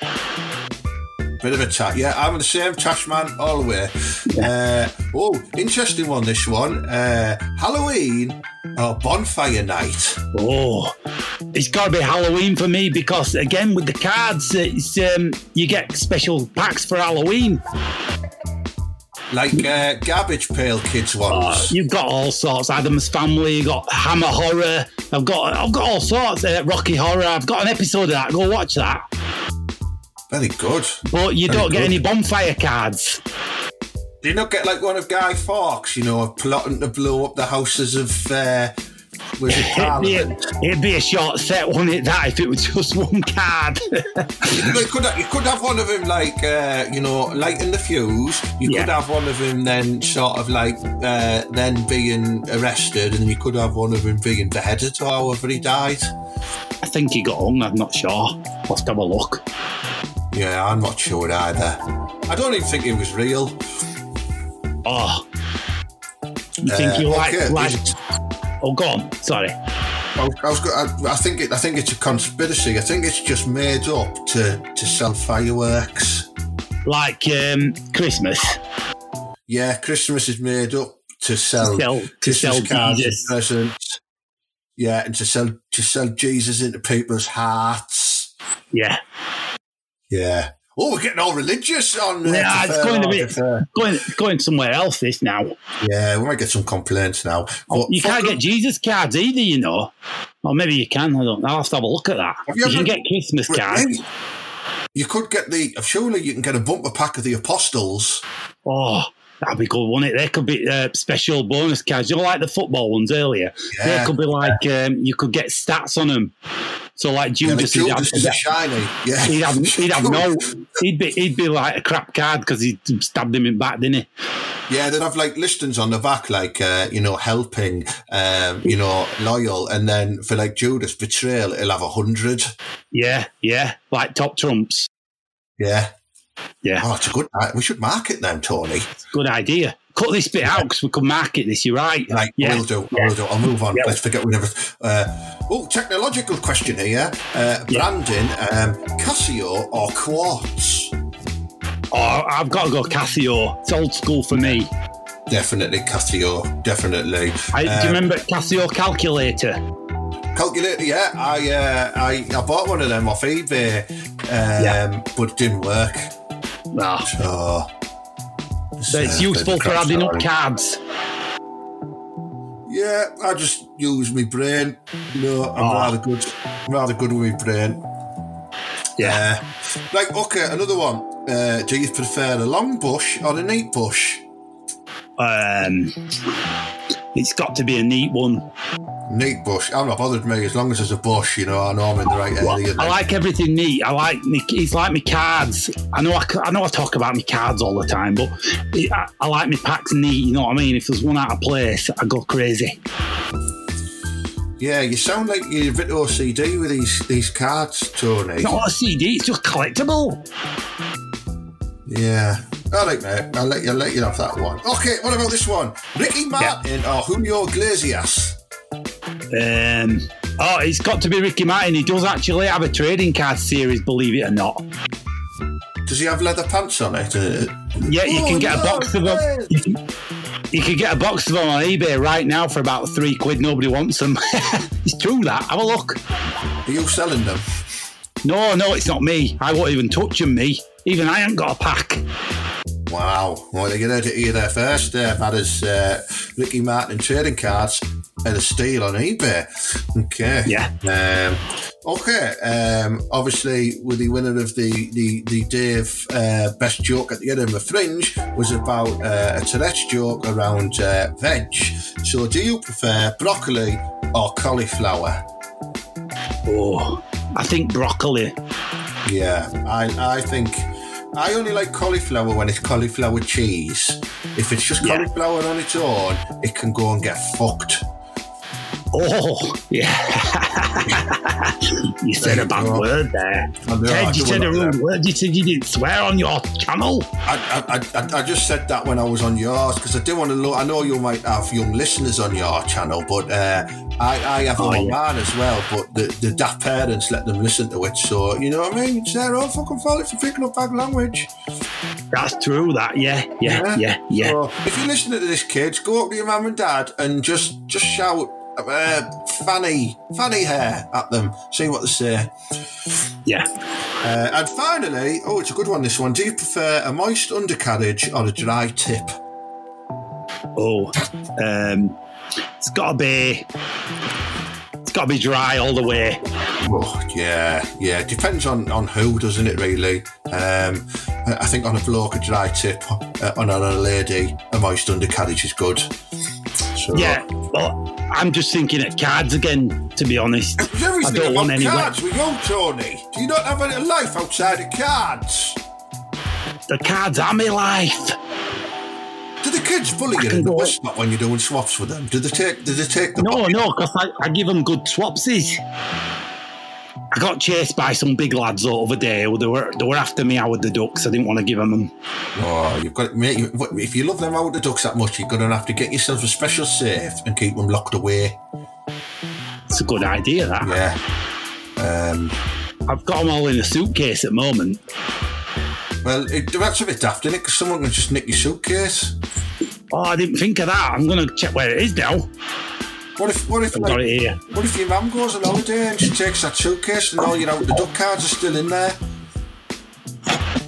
Bit of a chat. Yeah, I'm the same tash man all the way. Uh, oh, interesting one, this one. Uh, Halloween or bonfire night? Oh, it's got to be Halloween for me because again with the cards, it's um, you get special packs for Halloween. Like uh, garbage pail kids ones. you've got all sorts. Addams Family. You've got Hammer Horror. I've got I've got all sorts. Uh, Rocky Horror. I've got an episode of that. Go watch that. Very good. But you Very don't get any bonfire cards. Do you not get like one of Guy Fawkes, you know, plotting to blow up the houses of, uh, was it It'd be, a, Parliament? it'd be a short set, wouldn't it? That if it was just one card. you, could have, you could have one of him like, uh, you know, lighting the fuse. You could have one of him then sort of like, uh, then being arrested, and you could have one of him being beheaded or however he died. I think he got hung. I'm not sure. Let's have a look. Yeah, I'm not sure either. I don't even think it was real. Oh, you think Uh, you like okay, like? Oh, go on. Sorry. I, was, I, I, I think it. I think it's a conspiracy. I think it's just made up to to sell fireworks. Like um, Christmas. Yeah, Christmas is made up to sell, Sell- to Christmas sell cards Jesus. and presents. Yeah, and to sell to sell Jesus into people's hearts. Yeah. Yeah. Oh, we're getting all religious on. uh, Yeah, it's going to be going going somewhere else. This now. Yeah, we might get some complaints now. But you can't get Jesus cards either, you know. Or maybe you can. I don't know. I'll have to have a look at that. Have You, you can get Christmas cards. You could get the. Surely you can get a bumper pack of the apostles. Oh, that'd be good, wouldn't it? There could be uh, special bonus cards. You know, like the football ones earlier. Yeah. There could be like um, you could get stats on them. So like Yeah, like Judas, he'd, have, is a shiny. Yeah. he'd have he'd have no. He'd be he'd be like a crap card because he stabbed him in back, didn't he? Yeah, they'd have like listings on the back, like uh, you know, helping, um, you know, loyal, and then for like Judas betrayal, it'll have a hundred. Yeah, yeah, like top trumps. Yeah. Yeah, Oh, it's a good. We should market them, Tony. good idea. Cut this bit out because we could market this. You're right. Right, yeah. we'll do. We'll do. I'll move on. Yeah. Let's forget we never. Uh, oh, technological question here. Uh, Brandon, um, Casio or Quartz? Oh, I've got to go Casio. It's old school for me. Definitely Casio. Definitely. I, do Um, you remember Casio calculator? Calculator, yeah. I, uh, I I bought one of them off eBay, um, Yeah. but it didn't work. Ah, So, so it's useful for adding up cards. Yeah, I just use my brain. No, I'm Oh. rather good. Rather good with my brain. Yeah. Uh, like, okay, another one. Uh, do you prefer a long bush or a neat bush? Um, It's got to be a neat one. Neat bush. I'm not bothered me as long as there's a bush. You know, I know I'm in the right area. I like everything neat. I like me. It's like my cards. I know. I know. I talk about my cards all the time, but it, I, I like my packs neat. You know what I mean? If there's one out of place, I go crazy. Yeah, you sound like you're a bit OCD with these these cards, Tony. It's not a CD. It's just collectible. Yeah. All right, mate. I'll let you let you have that one. Okay, what about this one? Ricky Martin or Julio Iglesias? Um, oh, it's got to be Ricky Martin. He does actually have a trading card series, believe it or not. Does he have leather pants on it? Uh, Yeah, you Oh, can get a box of them. You can, you can get a box of them on eBay right now for about three quid. Nobody wants them. it's true that. Have a look. Are you selling them? No, no, it's not me. I won't even touch them, me. Even I ain't got a pack. Wow. Well, they heard it here there first. There, that is uh, Ricky Martin trading cards at a steal on eBay. Okay. Yeah. Um, okay. Um, obviously, with the winner of the the the Dave uh, best joke at the end of the fringe was about uh, a Tourette's joke around uh, veg. So, do you prefer broccoli or cauliflower? Oh, I think broccoli. Yeah, I I think I only like cauliflower when it's cauliflower cheese. If it's just Yeah. cauliflower on its own, it can go and get fucked. Oh, yeah. you said a bad word there. I know, I Ted, you don't said a want rude that. word. You said you didn't swear on your channel. I, I, I, I just said that when I was on yours because I do want to know. I know you might have young listeners on your channel, but uh, I, I have them Oh, on yeah. mine as well. But the, the daft parents let them listen to it, so you know what I mean. It's their own fucking fault if you're picking up bad language. That's true, that. Yeah, yeah, yeah, yeah. So if you're listening to this, kids, go up to your mum and dad and just just shout. Uh, fanny, fanny hair at them. See what they say. Yeah. Uh, and finally, oh, it's a good one. This one. Do you prefer a moist undercarriage or a dry tip? Oh, um, it's got to be. It's got to be dry all the way. Oh, yeah, yeah. Depends on, on who, doesn't it, really? Um, I think on a bloke, a dry tip, uh, on a lady, a moist undercarriage is good. So, Yeah. Well, I'm just thinking at cards again, to be honest. I don't want any cards with you, Tony. Do you not have any life outside of cards? The cards are my life. Do the kids bully you in the go- bus stop when you're doing swaps with them? Do they take? Do they take the? No, no, because I, I give them good swapsies. I got chased by some big lads the other day. They were they were after me with the ducks. I didn't want to give them them. Oh, you've got mate. You, if you love them out the ducks that much, you're gonna have to get yourself a special safe and keep them locked away. It's a good idea. That Yeah. Um, I've got them all in a suitcase at the moment. well, it, that's a bit daft, isn't it? Because someone can just nick your suitcase. Oh, I didn't think of that. I'm going to check where it is now. What if? What if? Like, what if your mum goes on holiday and she takes that suitcase and all your out the duck cards are still in there?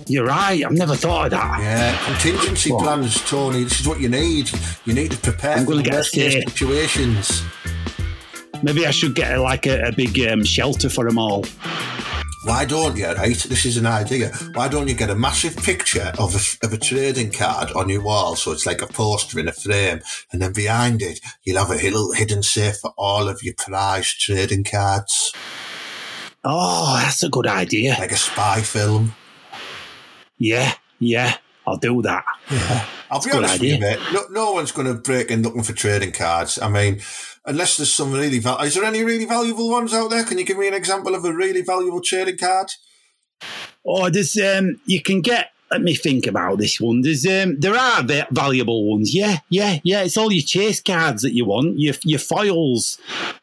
You're right. I've never thought of that. Yeah, contingency What? plans, Tony. This is what you need. You need to prepare I'm for gonna the get worst case situations. Maybe I should get like a, a big um, shelter for them all. Why don't you, right? This is an idea. Why don't you get a massive picture of a, of a trading card on your wall so it's like a poster in a frame, and then behind it, you'll have a little hidden safe for all of your prized trading cards, Oh, that's a good idea. like a spy film. Yeah, yeah, I'll do that. Yeah. I'll be a good honest with you, mate. No, no one's going to break in looking for trading cards. I mean, unless there's some really val- Is there any really valuable ones out there? Can you give me an example of a really valuable trading card? Oh, there's um, you can get. Let me think about this one. There's um, there are va- valuable ones. Yeah, yeah, yeah. It's all your chase cards that you want. Your your foils.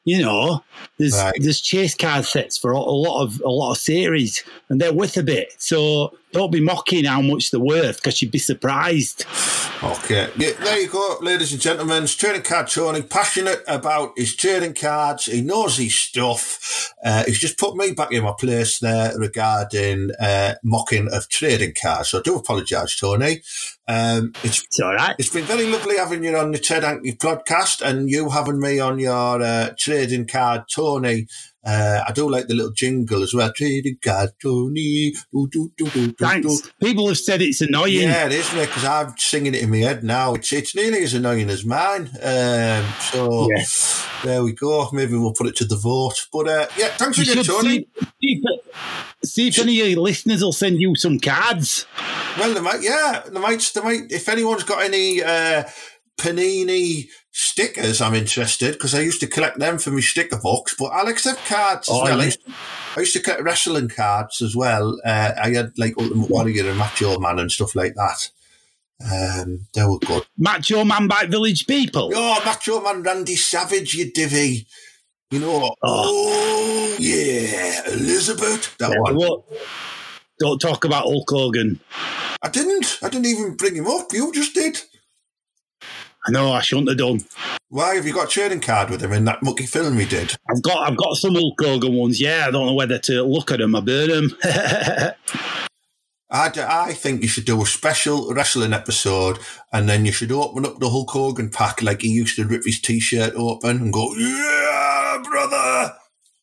You know, there's Right. there's chase card sets for a lot of a lot of series, and they're worth a bit. So don't be mocking how much they're worth because you'd be surprised. Okay, yeah, there you go, ladies and gentlemen. It's trading card Tony, passionate about his trading cards. He knows his stuff. Uh, he's just put me back in my place there regarding uh, mocking of trading cards. so I do apologise, Tony. Um, it's It's all right. it's been very lovely having you on the Ted Hankey podcast and you having me on your uh, trading card, Tony. Uh, I do like the little jingle as well. Trading card, Tony. Do, do, do, do. Thanks. People have said it's annoying. Yeah, it is, because I'm singing it in my head now. It's it's nearly as annoying as mine. Um, so Yeah. there we go. Maybe we'll put it to the vote. But uh, yeah, thanks You again, Tony. see, see if any of your listeners will send you some cards. Well, they might, yeah, they might, they might. If anyone's got any uh, Panini stickers, I'm interested because I used to collect them for my sticker books. But I'll accept cards as Oh, well. I used, to, I used to collect wrestling cards as well. Uh, I had like Ultimate Warrior and Macho Man and stuff like that. Um, they were good. Macho Man by Village People. Oh, Macho Man Randy Savage, you divvy. You know, oh, yeah, Elizabeth. That Yeah, one. what- Don't talk about Hulk Hogan. I didn't. I didn't even bring him up. You just did. I know I shouldn't have done. Why have you got a trading card with him in that mucky film he did? I've got I've got some Hulk Hogan ones. Yeah, I don't know whether to look at them or burn them. I, d- I think you should do a special wrestling episode and then you should open up the Hulk Hogan pack like he used to rip his t shirt open and go, Yeah, brother!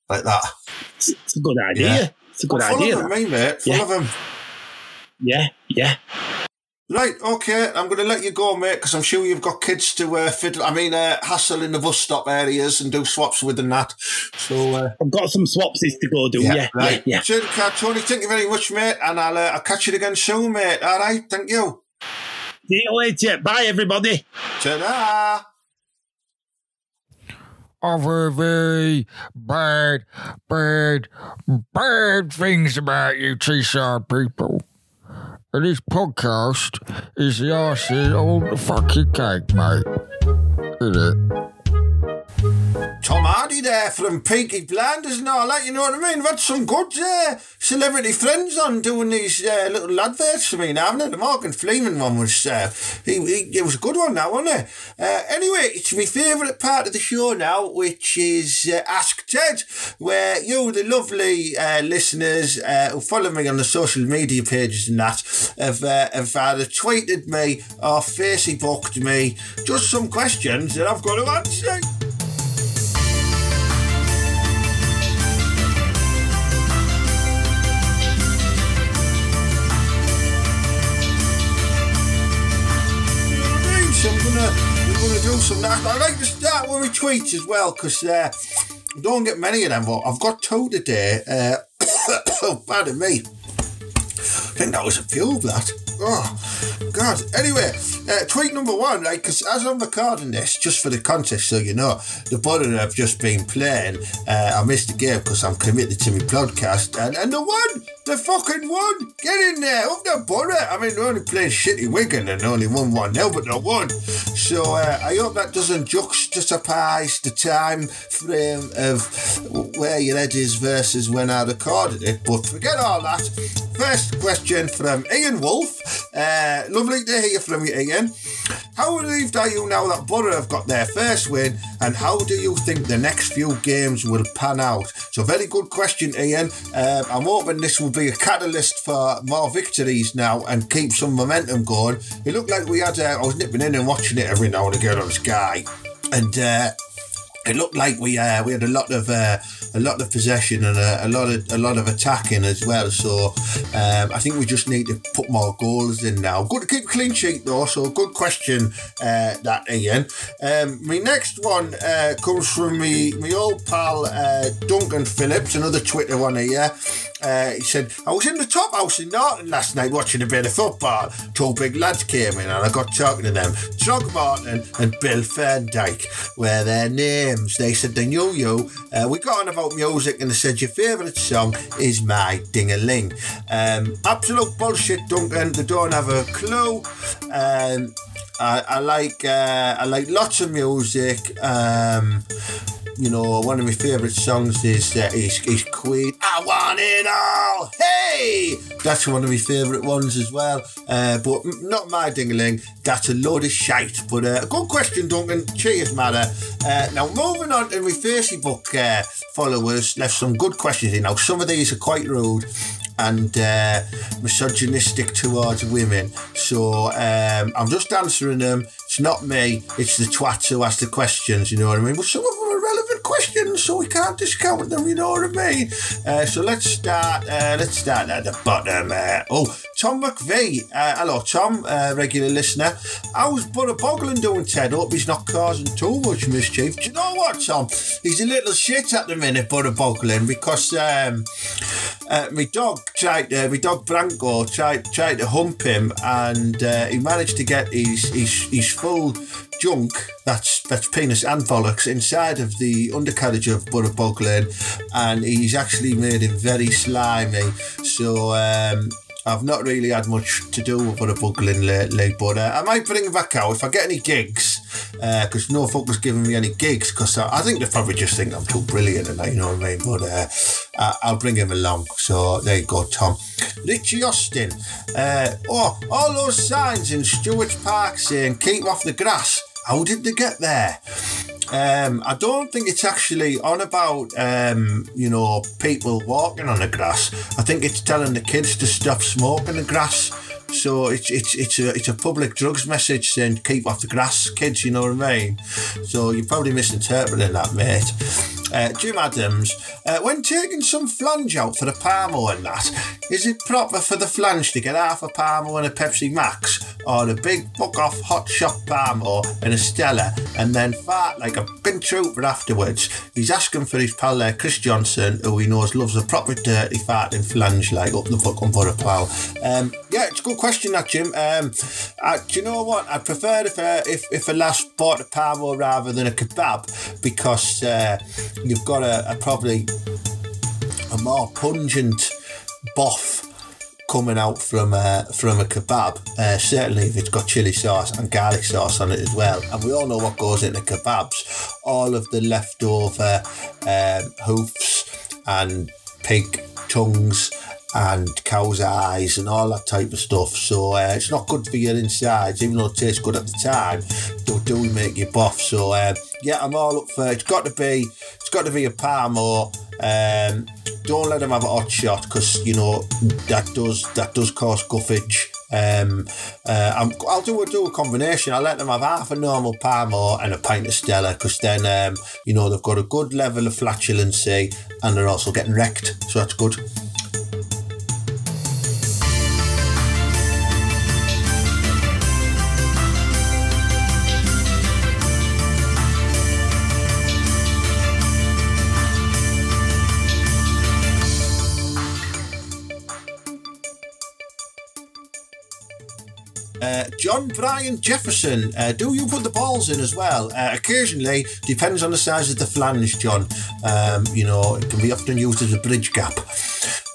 Like that. it's a good idea. Yeah. It's a good Full idea. of them, me, mate. Full Yeah. of them. Yeah, yeah. Right, okay, I'm going to let you go, mate, because I'm sure you've got kids to uh, fiddle. I mean, uh, hassle in the bus stop areas and do swaps with and that. So, uh, I've got some swapsies to go do. Yeah, yeah, right. yeah. Trading card, Tony, thank you very much, mate, and I'll, uh, I'll catch you again soon, mate. All right, thank you. See you later. Bye, everybody. Ta-da! I've heard very bad, bad, bad things about you Teesside people. And this podcast is the icing on the fucking cake, mate. Isn't it? There from Peaky Blinders and all that, you know what I mean? We've had some good uh, celebrity friends on doing these uh, little adverts for me now, haven't they? The Morgan Freeman one was, uh, he, he, it was a good one now, wasn't it? Uh, anyway, it's my favourite part of the show now, which is uh, Ask Ted, where you, the lovely uh, listeners uh, who follow me on the social media pages and that, have, uh, have either tweeted me or Facebooked me just some questions that I've got to answer. Do some that. I like to start with my tweets as well because uh, I don't get many of them, but I've got two today. Uh, oh, pardon me. I think that was a few of that. Oh, God. Anyway, uh, tweet number one, right? Because as I'm recording this, just for the context, so you know, the button I've just been playing, uh, I missed the game because I'm committed to my podcast, and, and the one, the fucking one, get in there, up the butter. I mean, they're only playing shitty Wigan and only won 1 0, but they won. So uh, I hope that doesn't juxtapose the time frame of where your head is versus when I recorded it, but forget all that. First question from Ian Wolf. Uh, lovely to hear from you, Ian. How relieved are you now that Borough have got their first win, and how do you think the next few games will pan out? So, very good question, Ian. Um, I'm hoping this will be a catalyst for more victories now and keep some momentum going. It looked like we had, uh, I was nipping in and watching it every now and again on Sky, and uh, it looked like we uh, we had a lot of uh, a lot of possession and a, a lot of a lot of attacking as well. So um, I think we just need to put more goals in now. Good to keep clean sheet though. So good question uh, that Ian. Um, my next one uh, comes from me my old pal uh, Duncan Phillips, another Twitter one here. Uh, he said, I was in the top house in Norton last night watching a bit of football. Two big lads came in and I got talking to them. Trog Martin and Bill Ferndyke were their names. They said they knew you. Uh, we got on about music and they said your favourite song is My Ding-a-Ling. Um, absolute bullshit, Duncan. They don't have a clue. Um, I, I like uh, I like lots of music. Um, you know, one of my favourite songs is uh, is, is Queen. I want it all. Hey, that's one of my favourite ones as well. Uh, but not my dingling. That's a load of shite. But uh, good question, Duncan. Cheers, matter. Uh, now moving on to my Facebook uh, followers, left some good questions in. Now some of these are quite rude. And uh, misogynistic towards women. So um, I'm just answering them. It's not me. It's the twats who ask the questions. You know what I mean? But some of them are relevant questions, so we can't discount them. You know what I mean? Uh, so let's start. Uh, let's start at the bottom. Uh, oh, Tom McVeigh. Uh, hello, Tom, uh, regular listener. How's Butter Boglin doing, Ted? Hope he's not causing too much mischief. Do you know what, Tom? He's a little shit at the minute, Butter Boglin, because um, uh, my dog tried, uh, my dog Branko tried tried to hump him, and uh, he managed to get his his, his full junk that's that's penis and bollocks inside of the undercarriage of Butter Boglin, and he's actually made it very slimy. So. Um, I've not really had much to do with Butter Boglin lately, but uh, I might bring him back out if I get any gigs, because no folk was giving me any gigs, because I, I think they probably just think I'm too brilliant, and I, you know what I mean. But uh, I, I'll bring him along. So there you go, Tom. Richie Austin. Uh, oh, all those signs in Stewart's Park saying keep off the grass. How did they get there? Um, I don't think it's actually on about um, you know people walking on the grass. I think it's telling the kids to stop smoking the grass. So it's it's it's a it's a public drugs message saying keep off the grass, kids. You know what I mean? So you're probably misinterpreting that, mate. Uh, Jim Adams, uh, when taking some flange out for the Parmo and that, is it proper for the flange to get half a Parmo and a Pepsi Max, or a big fuck off hot shot Parmo and a Stella, and then fart like a bin trooper afterwards? He's asking for his pal there, Chris Johnson, who he knows loves a proper dirty farting flange like up the fucking butter plough. Um, yeah, it's good question, that Jim. Um, uh, do you know what? I'd prefer if uh, if if a lass bought a Parmo rather than a kebab because uh, you've got a, a probably a more pungent boff coming out from uh, from a kebab. Uh, certainly, if it's got chili sauce and garlic sauce on it as well. And we all know what goes into kebabs: all of the leftover um, hoofs and pig tongues and cow's eyes and all that type of stuff. So uh, it's not good for your insides, even though it tastes good at the time. Do do make you buff. So um, yeah, I'm all up for. It's got to be. It's got to be a Parmo. Um, don't let them have a hot shot because you know that does that does cause guffage. Um, uh, I'm, I'll do a do a combination. I'll let them have half a normal Parmo and a pint of Stella because then um, you know they've got a good level of flatulency and they're also getting wrecked, so that's good. Uh, John Brian Jefferson, uh, do you put the balls in as well? Uh, occasionally, depends on the size of the flange, John. Um, you know, it can be often used as a bridge gap.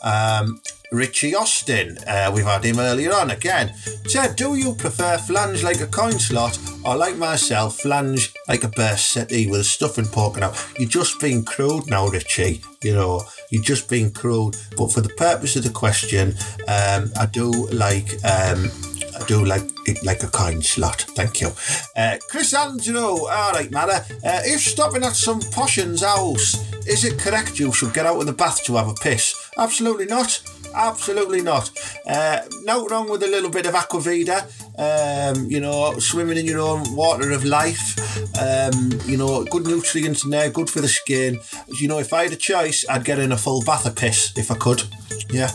Um, Richie Austin, uh, we've had him earlier on again. Said, do you prefer flange like a coin slot or like myself, flange like a burst settee with stuffing poking out? You're just being crude now, Richie. You know, you're just being crude. But for the purpose of the question, um, I do like um, Do like it like a kind slot. Thank you. Uh, Chris Angelo, all right, Mara. Uh, if stopping at some poshion's house, is it correct you should get out of the bath to have a piss? Absolutely not. Absolutely not. Uh, no wrong with a little bit of aquavida. Um, you know, swimming in your own water of life. Um, you know, good nutrients in there, good for the skin. You know, if I had a choice, I'd get in a full bath of piss if I could. Yeah.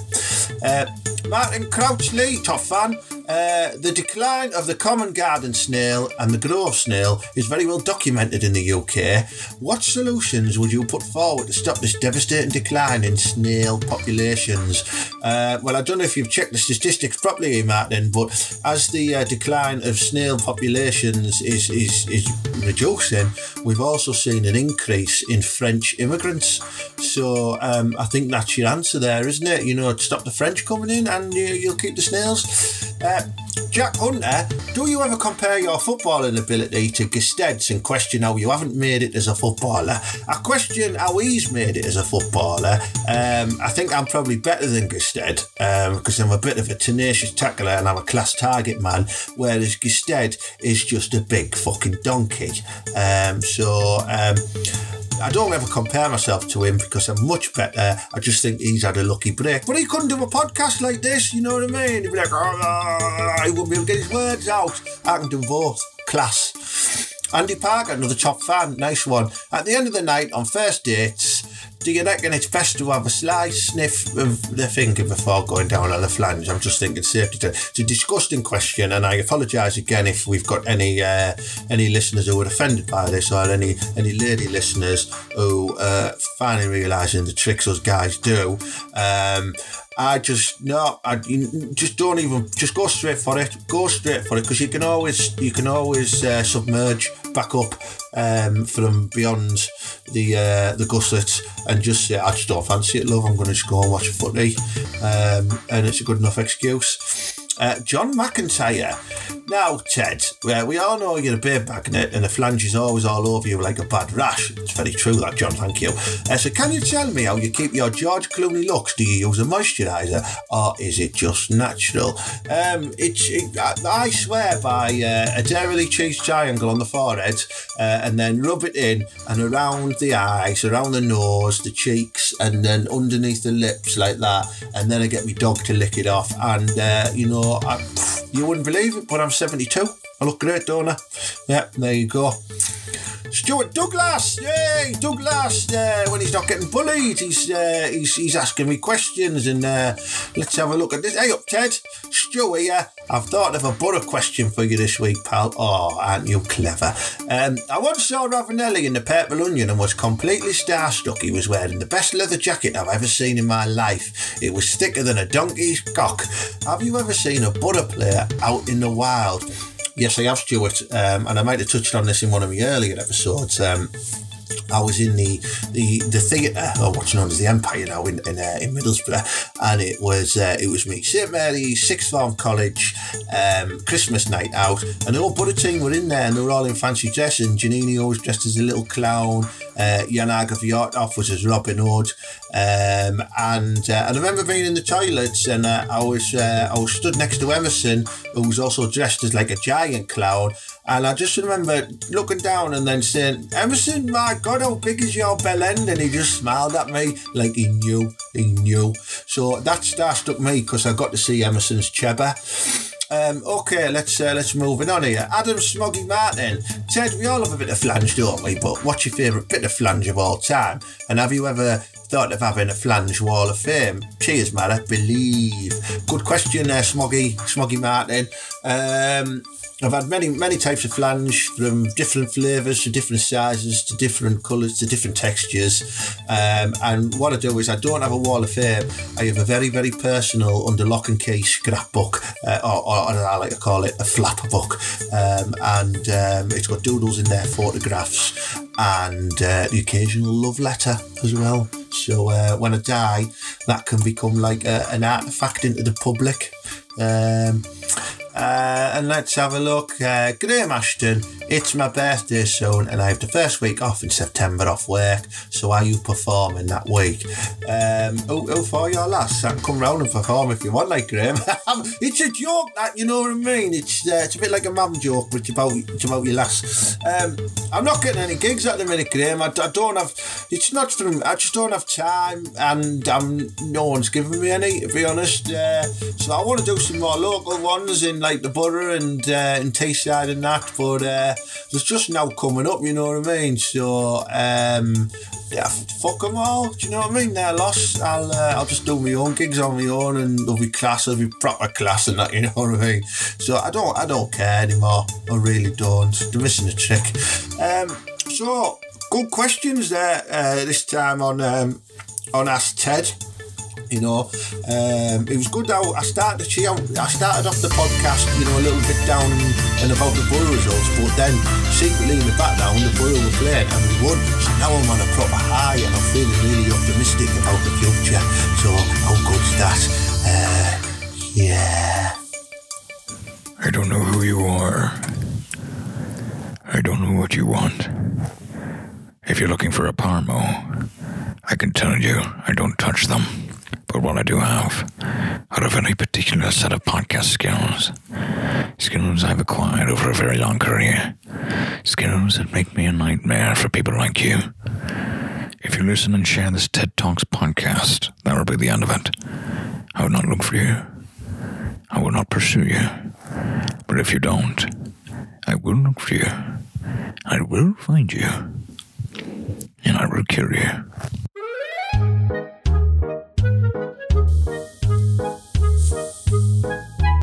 Uh, Martin Crouchley, top fan. Uh, the decline of the common garden snail and the grove snail is very well documented in the UK. What solutions would you put forward to stop this devastating decline in snail populations? Uh, well, I don't know if you've checked the statistics properly, Martin, but as the uh, decline of snail populations is, is, is reducing, we've also seen an increase in French immigrants. So um, I think that's your answer there, isn't it? You know, stop the French coming in and you, you'll keep the snails. Uh, that Jack Hunter, do you ever compare your footballing ability to Gestede's and question how you haven't made it as a footballer? I question how he's made it as a footballer. Um, I think I'm probably better than Gestede because I'm a bit of a tenacious tackler and I'm a class target man, whereas Gested is just a big fucking donkey. Um, so. Um, I don't ever compare myself to him because I'm much better. I just think he's had a lucky break. But he couldn't do a podcast like this, you know what I mean? He'd be like, oh, he wouldn't be able to get his words out. I can do both. Class. Andy Parker, another top fan, nice one. At the end of the night, on first dates, do you reckon it's best to have a slight sniff of the finger before going down on the flange? I'm just thinking safety. To, it's a disgusting question, and I apologise again if we've got any uh, any listeners who are offended by this, or any any lady listeners who uh, finally realising the tricks us guys do. Um, I just no, I just don't even just go straight for it. Go straight for it because you can always you can always uh, submerge back up um, from beyond the uh, the gussets and just say I just don't fancy it, love. I'm going to just go and watch footy, um, and it's a good enough excuse. Uh, John McIntyre. Now, Ted, we all know you're a beer magnet and the flange is always all over you like a bad rash. It's very true, that, John, thank you. Uh, so, can you tell me how you keep your George Clooney looks? Do you use a moisturiser or is it just natural? Um, it's, it, I, I swear by uh, a dairy cheese triangle on the forehead uh, and then rub it in and around the eyes, around the nose, the cheeks, and then underneath the lips like that. And then I get my dog to lick it off. And, uh, you know, I, you wouldn't believe it, but I'm 72. I look great, don't I? Yeah, there you go. Stuart Douglas, yay, Douglas. Uh, when he's not getting bullied, he's uh, he's, he's asking me questions, and uh, let's have a look at this. Hey up, Ted, Stuart here. I've thought of a Borough question for you this week, pal. Oh, aren't you clever? Um, I once saw Ravanelli in the Purple Onion and was completely starstruck. He was wearing the best leather jacket I've ever seen in my life. It was thicker than a donkey's cock. Have you ever seen a Borough player out in the wild? Yes, I have, Stuart, um, and I might have touched on this in one of my earlier episodes. Um, I was in the the the theatre, or what's known as the Empire now in in, uh, in Middlesbrough, and it was uh, it was me, St. Mary's sixth form college, um, Christmas night out, and the whole Buddha team were in there, and they were all in fancy dress, and Juninho was dressed as a little clown, uh, Jan Aage Fjørtoft was as Robin Hood, um, and uh, and I remember being in the toilets, and uh, I was uh, I was stood next to Emerson, who was also dressed as like a giant clown, and I just remember looking down and then saying, Emerson, my God, how big is your bell end? And he just smiled at me like he knew, he knew. So that starstruck me because I got to see Emerson's Cheba. Um, okay, let's uh, let's move it on here. Adam Smoggy Martin. Ted, we all have a bit of flange, don't we? But what's your favourite bit of flange of all time? And have you ever thought of having a flange wall of fame? Cheers, man. I believe. Good question there, Smoggy, Smoggy Martin. Um, I've had many, many types of flange from different flavours to different sizes to different colours to different textures. Um, and what I do is I don't have a wall of fame. I have a very, very personal under lock and key scrapbook, uh, or, or, or I like to call it a flapper book. Um, and um, it's got doodles in there, photographs, and uh, the occasional love letter as well. So uh, when I die, that can become like a, an artifact into the public. Um, uh, and let's have a look. Uh, Graham Ashton, it's my birthday soon, and I have the first week off in September off work. So are you performing that week? Um, oh, oh, for your lass, I can come round and perform if you want, like Graham. it's a joke, that you know what I mean. It's uh, it's a bit like a mum joke, but it's about it's about your lass. Um, I'm not getting any gigs at the minute, Graham. I, I don't have. It's not from. I just don't have time, and um, no one's giving me any, to be honest. Uh, so I want to do some more local ones in like the Borough and uh, in Teesside and that, but uh, there's just now coming up, you know what I mean? So, um, yeah, fuck them all, do you know what I mean? They're lost. I'll, uh, I'll just do my own gigs on my own and there'll be class, there'll be proper class and that, you know what I mean? So I don't, I don't care anymore. I really don't. They're missing a trick. Um, so, good questions there uh, this time on, um, on Ask Ted you know. Um, it was good how I started. I started off the podcast, you know, a little bit down and about the Borough results, but then secretly in the background, the Borough were playing and we won. So now I'm on a proper high and I'm feeling really optimistic about the future. So how good's that? Uh, yeah. I don't know who you are. I don't know what you want. If you're looking for a Parmo, I can tell you I don't touch them. But what I do have are a very particular set of podcast skills. Skills I've acquired over a very long career. Skills that make me a nightmare for people like you. If you listen and share this TED Talks podcast, that will be the end of it. I will not look for you. I will not pursue you. But if you don't, I will look for you. I will find you. And I will kill you.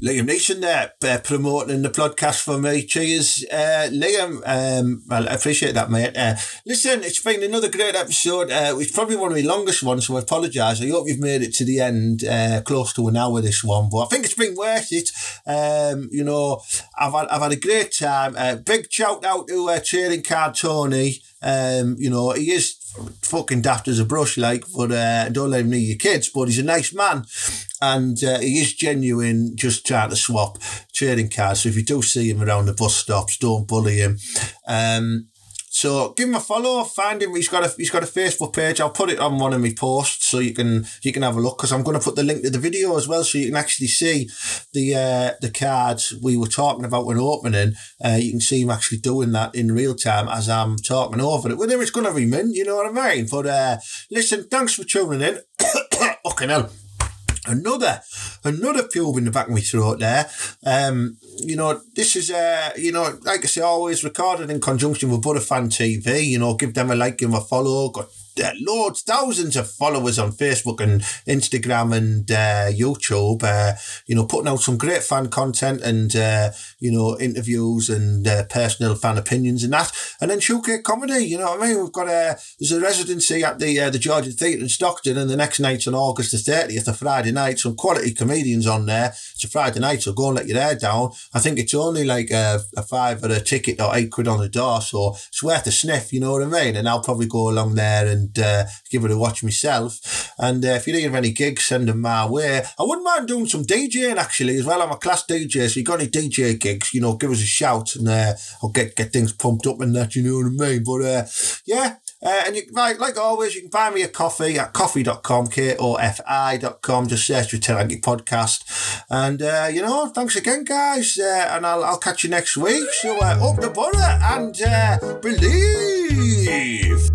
Liam Neeson there, uh, promoting the podcast for me. Cheers, uh, Liam. Um, well, I appreciate that, mate. Uh, listen, it's been another great episode. Uh, it's probably one of the longest ones, so I apologise. I hope you've made it to the end, uh, close to an hour this one, but I think it's been worth it. Um, you know, I've had, I've had a great time. Uh, big shout out to uh, Trading Card Tony. Um, you know, he is fucking daft as a brush, like, but uh, don't let him near your kids. But he's a nice man, and uh, he is genuine, just trying to swap trading cards. So if you do see him around the bus stops, don't bully him. Um, so give him a follow, find him. He's got a he's got a Facebook page. I'll put it on one of my posts so you can you can have a look because I'm going to put the link to the video as well so you can actually see the uh, the cards we were talking about when opening. Uh, you can see him actually doing that in real time as I'm talking over it. Him, it's going to be mint, you know what I mean? But uh, listen, thanks for tuning in. Fucking hell another another pube in the back of my throat there. Um, you know, this is uh, you know, like I say, always recorded in conjunction with Butterfan TV. You know, give them a like, give them a follow. Got loads, thousands of followers on Facebook and Instagram and uh, YouTube. Uh, you know, putting out some great fan content and uh, you know interviews and uh, personal fan opinions and that. And then Showcase Comedy. You know what I mean? We've got a there's a residency at the uh, the Georgian Theatre in Stockton, and the next night's on August the thirtieth, a Friday night. Some quality comedians on there. It's a Friday night, so go and let your hair down. I think it's only like a, a five or a ticket or eight quid on the door, so it's worth a sniff. You know what I mean? And I'll probably go along there and uh, give it a watch myself. And uh, if you need of any gigs, send them my way. I wouldn't mind doing some DJing actually as well. I'm a class DJ, so you got any DJ gigs, you know, give us a shout and uh, I'll get get things pumped up and that. You know what I mean? But uh, yeah. Uh, and you, like, like always, you can buy me a coffee at coffee.com, K-O-F-I.com. Just search for Ted Hankey Podcast. And, uh, you know, thanks again, guys. Uh, and I'll, I'll catch you next week. So, uh, up the butter and uh, believe.